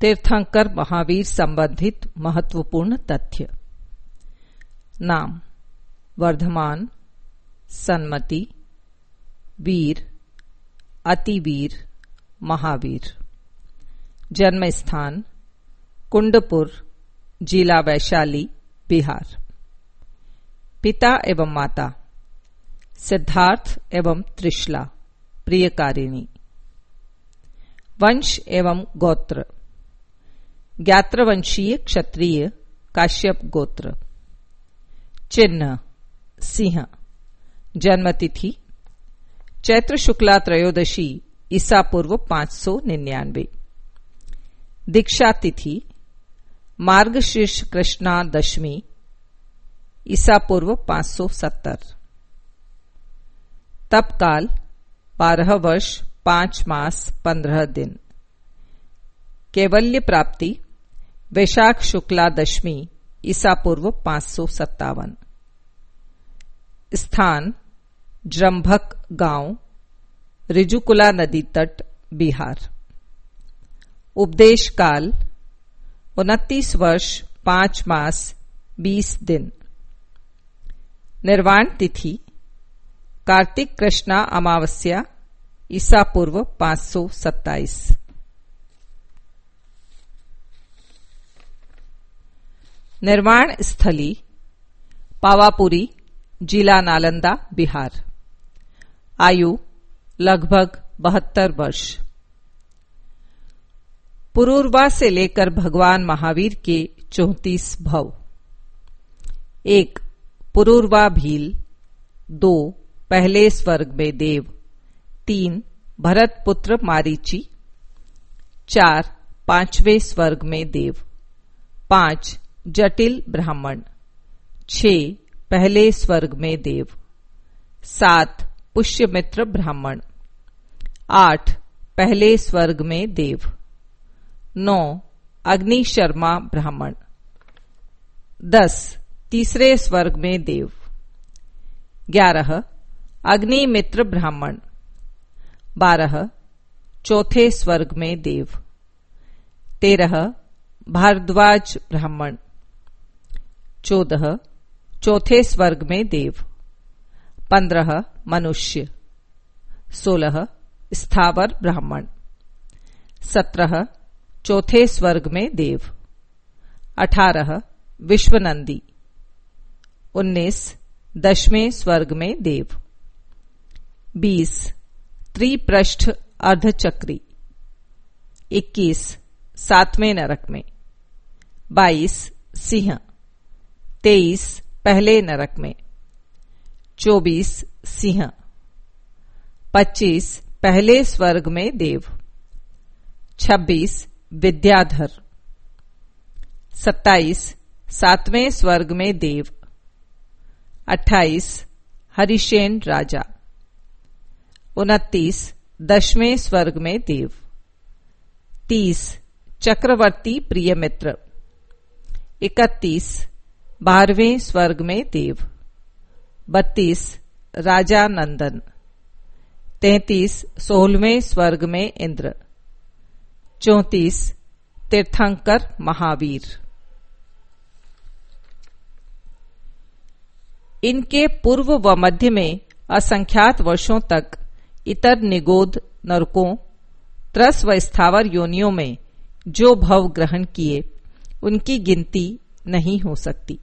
तीर्थंकर महावीर संबंधित महत्वपूर्ण तथ्य। नाम, वर्धमान, सन्मति, वीर, अतिवीर, महावीर। जन्म स्थान कुंडपुर, जिला वैशाली, बिहार। पिता एवं माता, सिद्धार्थ एवं त्रिशला प्रियकारिणी। वंश एवं गोत्र। ज्ञात्रवंशीय क्षत्रिय काश्यप गोत्र। चिन्ह, सिंह। जन्मतिथि, चैत्र शुक्ला त्रयोदशी, ईसा पूर्व पाँच सौ निन्यानवे। दीक्षा तिथि मार्गशीर्ष कृष्णा दशमी, ईसा पूर्व पाँच सौ सत्तर। तपकाल, बारह वर्ष, पाँच मास, पंद्रह दिन। कैवल्य प्राप्ति वैशाख शुक्ला दशमी, ईसा पूर्व पाँच सौ सत्तावन। स्थान ड्रम्भक गाँव, रिजुकुला नदी तट, बिहार। उपदेश काल, उनतीस वर्ष, पाँच मास, बीस दिन। निर्वाण तिथि, कार्तिक कृष्णा अमावस्या, ईसा पूर्व पाँच सौ सत्ताईस। निर्माण स्थली, पावापुरी, जिला नालंदा, बिहार। आयु लगभग बहत्तर वर्ष। पुरूरवा से लेकर भगवान महावीर के चौतीस भव। एक, पुरूरवा भील। दो, पहले स्वर्ग में देव। तीन, भरत पुत्र मारीची। चार, पाँचवें स्वर्ग में देव। पाँच जटिल ब्राह्मण। छ, पहले स्वर्ग में देव। सात, पुष्यमित्र ब्राह्मण। आठ, पहले स्वर्ग में देव। नौ अग्नि शर्मा ब्राह्मण। दस, तीसरे स्वर्ग में देव। ग्यारह अग्नि मित्र ब्राह्मण। बारह, चौथे स्वर्ग में देव। तेरह, भारद्वाज ब्राह्मण। चौदह, चौथे स्वर्ग में देव। पंद्रह, मनुष्य। सोलह, स्थावर ब्राह्मण। सत्रह, चौथे स्वर्ग में देव। अठारह, विश्वनंदी। उन्नीस दसवें स्वर्ग में देव। बीस त्रिपृष्ठ अर्धचक्री। इक्कीस, सातवें नरक में। बाईस, सिंह। तेईस पहले नरक में, चौबीस सिंह, पच्चीस पहले स्वर्ग में देव, छब्बीस विद्याधर, सत्ताईस सातवें स्वर्ग में देव, अट्ठाईस हरिशेन राजा, उनतीस दसवें स्वर्ग में देव, तीस चक्रवर्ती प्रिय मित्र इकतीस बारहवें स्वर्ग में देव। बत्तीस, राजा नंदन। तैतीस, सोलहवें स्वर्ग में इंद्र। चौतीस, तीर्थंकर महावीर। इनके पूर्व व मध्य में असंख्यात वर्षों तक इतर निगोद, नरकों, त्रस व स्थावर योनियों में जो भव ग्रहण किए, उनकी गिनती नहीं हो सकती।